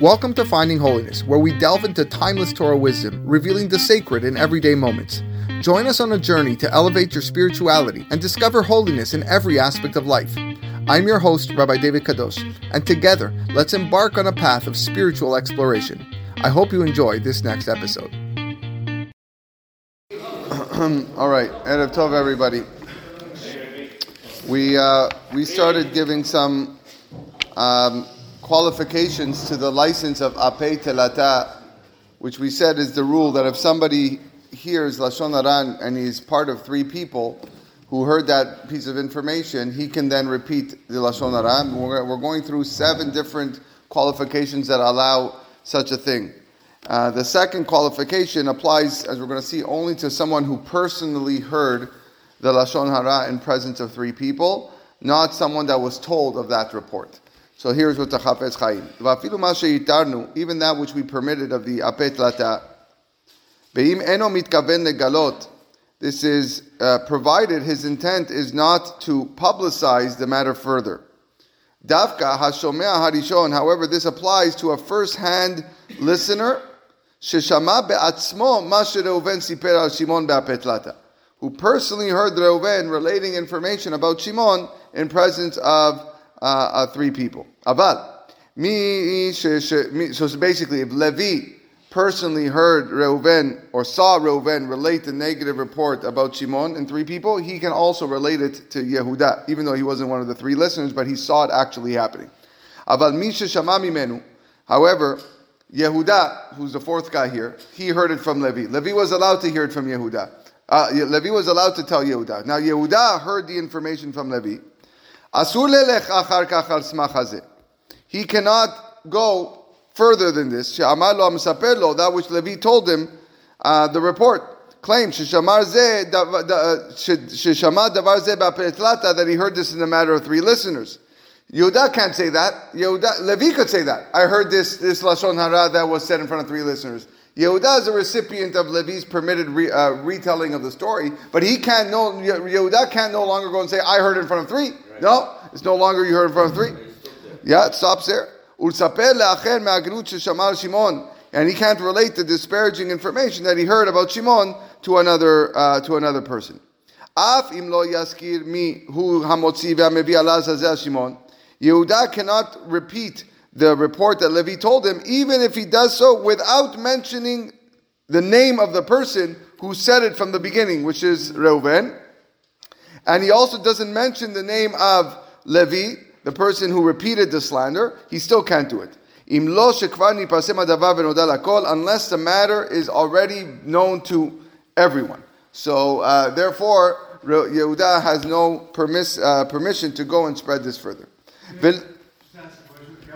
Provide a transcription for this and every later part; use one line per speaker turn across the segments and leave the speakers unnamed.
Welcome to Finding Holiness, where we delve into timeless Torah wisdom, revealing the sacred in everyday moments. Join us on a journey to elevate your spirituality and discover holiness in every aspect of life. I'm your host, Rabbi David Kadosh, and together, let's embark on a path of spiritual exploration. I hope you enjoy this next episode. All right, Erev Tov, everybody. We uh, we started giving some um, qualifications to the license of Apei Telata, which we said is the rule that if somebody hears Lashon Hara and he's part of three people who heard that piece of information, he can then repeat the Lashon Hara. We're, we're going through seven different qualifications that allow such a thing. Uh, the second qualification applies, as we're going to see, only to someone who personally heard the Lashon Hara in presence of three people, not someone that was told of that report. So here's what the Chafetz Chaim. Even that which we permitted of the Apei Telata. Be'im eno mitkaven. This is uh, provided his intent is not to publicize the matter further. Davka hashomea harishon. However, this applies to a first-hand listener. Sheshama be'atzmo ma Reuven siper al Shimon be'apei telata who personally heard Reuven relating information about Shimon in presence of uh, uh, three people. Aval. So basically, if Levi personally heard Reuven or saw Reuven relate the negative report about Shimon and three people, he can also relate it to Yehuda, even though he wasn't one of the three listeners, but he saw it actually happening. Aval Misha Shamami Menu. However, Yehuda, who's the fourth guy here, he heard it from Levi. Levi was allowed to hear it from Yehuda. Uh, Levi was allowed to tell Yehuda. Now Yehuda heard the information from Levi. He cannot go further than this. That which Levi told him, uh, the report claims that he heard this in the matter of three listeners. Yehuda can't say that. Yehuda, Levi could say that. I heard this, this Lashon Hara that was said in front of three listeners. Yehuda is a recipient of Levi's permitted re, uh, retelling of the story, but he can't no Yehuda can't no longer go and say, "I heard in front of three. No, it's no longer you heard in front of three. Yeah, it stops there. And he can't relate the disparaging information that he heard about Shimon to another uh, to another person. Yehuda cannot repeat the report that Levi told him, even if he does so without mentioning the name of the person who said it from the beginning, which is Reuven. And he also doesn't mention the name of Levi, the person who repeated the slander, he still can't do it. Unless the matter is already known to everyone. So, uh, therefore, Yehuda has no permis- uh, permission to go and spread this further.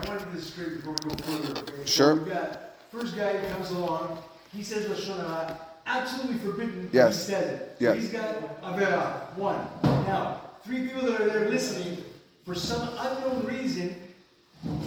I want to get this straight before we go further. Okay?
Sure.
So got first guy comes along. He says Lashon Hara, absolutely forbidden.
Yes.
He said it.
Yes.
He's got Avera, one. Now, three people that are there listening, for some unknown reason,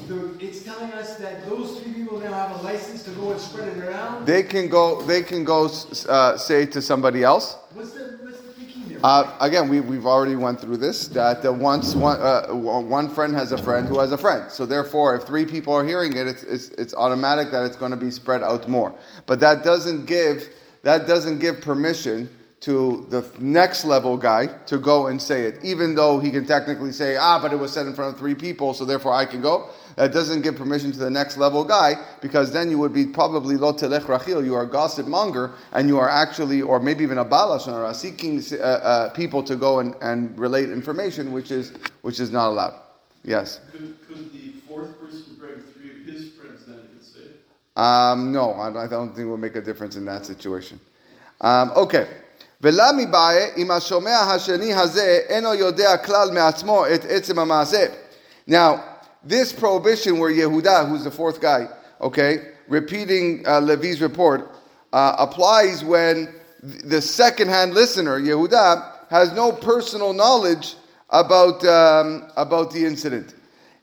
the, it's telling us that those three people now have a license to go and spread it around.
They can go. They can go uh, say to somebody else.
What's the what's the there?
Uh, again, we, we've already went through this. That uh, once one, uh, one friend has a friend who has a friend. So therefore, if three people are hearing it, it's, it's, it's automatic that it's going to be spread out more. But that doesn't give that doesn't give permission to the next level guy to go and say it, even though he can technically say, ah, but it was said in front of three people, so therefore I can go. That doesn't give permission to the next level guy, because then you would be probably lo telech rachil, you are a gossip monger, and you are actually, or maybe even a ba'al lashon hara, seeking uh, uh, people to go and, and relate information, which is, which is not allowed. Yes?
Could, could the fourth person bring three of his friends then and say?
Um, no, I, I don't think it would make a difference in that situation. Um, okay. ולמי באי אם השומע השני הזה אינו יודע כלל מעצמו את עצם המעשה. Now, this prohibition where Yehuda, who's the fourth guy, okay, repeating uh, Levi's report, uh, applies when the second-hand listener, Yehuda, has no personal knowledge about, um, about the incident.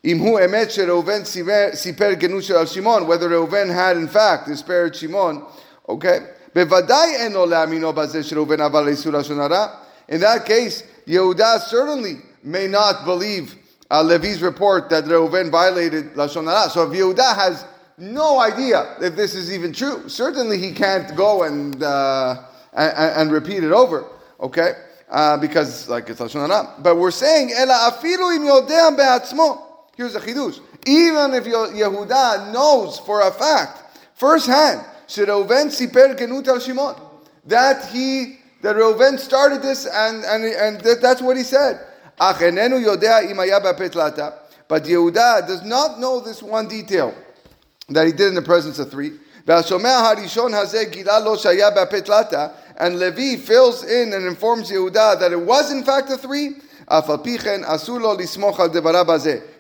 Imhu emet Reuven siper genusha al Shimon, whether Reuven had in fact disparaged Shimon, okay, in that case, Yehuda certainly may not believe uh, Levi's report that Reuven violated Lashon Hara. So if Yehuda has no idea if this is even true. Certainly, he can't go and uh, and, and repeat it over. Okay, uh, because like it's lashon hara. But we're saying ela afilu im yodea be'atzmo. Here's the chidush. Even if Yehuda knows for a fact, firsthand, that he that Reuven started this and and and that, that's what he said. But Yehuda does not know this one detail that he did in the presence of three. And Levi fills in and informs Yehuda that it was in fact a three. It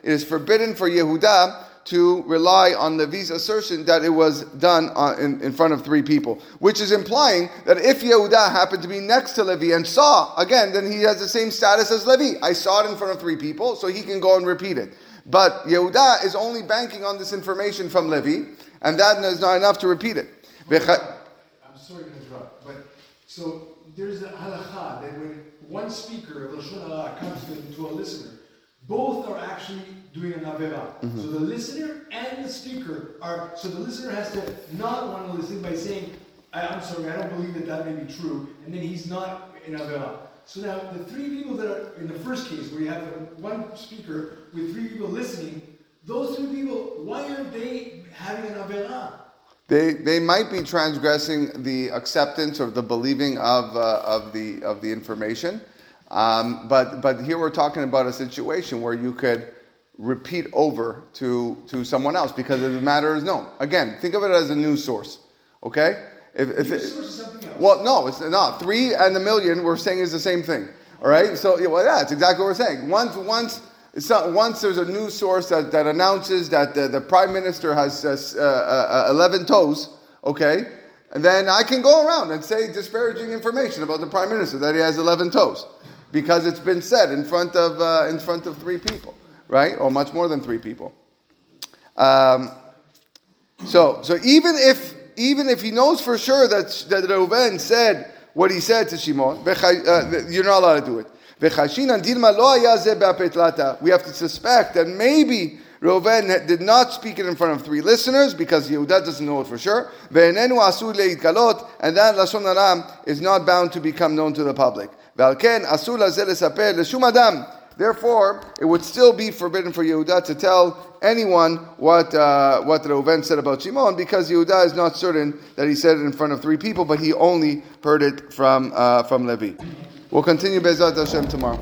is forbidden for Yehuda to rely on Levi's assertion that it was done in, in front of three people, which is implying that if Yehuda happened to be next to Levi and saw, again, then he has the same status as Levi. I saw it in front of three people, so he can go and repeat it. But Yehuda is only banking on this information from Levi, and that is not enough to repeat it.
I'm sorry to interrupt, but so there's a halacha that when one speaker of Lashon Hara comes to, to a listener, both are actually doing an avera.
Mm-hmm.
So the listener and the speaker are. So the listener has to not want to listen by saying, I, "I'm sorry, I don't believe that that may be true," and then he's not in avera. So now the three people that are in the first case, where you have one speaker with three people listening, those three people, why aren't they having an avera?
They, they might be transgressing the acceptance or the believing of, uh, of, the, of the information. Um, but, but here we're talking about a situation where you could repeat over to, to someone else because the matter is known. Again, think of it as a news source. Okay?
If, if it, source is something else.
Well, no, it's not. Three and a million we're saying is the same thing. All right? So, well, yeah, it's exactly what we're saying. Once, once, not, once there's a news source that, that announces that the, the prime minister has uh, uh, uh, 11 toes, okay, and then I can go around and say disparaging information about the prime minister that he has 11 toes because it's been said in front of, uh, in front of three people, right? Or much more than three people. Um, so, so even if even if he knows for sure that that Reuven said what he said to Shimon, uh, you're not allowed to do it. We have to suspect that maybe Reuven did not speak it in front of three listeners because Yehuda doesn't know it for sure. And that Lashon Hara is not bound to become known to the public. Therefore, it would still be forbidden for Yehuda to tell anyone what uh, what Reuven said about Shimon because Yehuda is not certain that he said it in front of three people, but he only heard it from uh, from Levi. We'll continue B'ezrat Hashem tomorrow.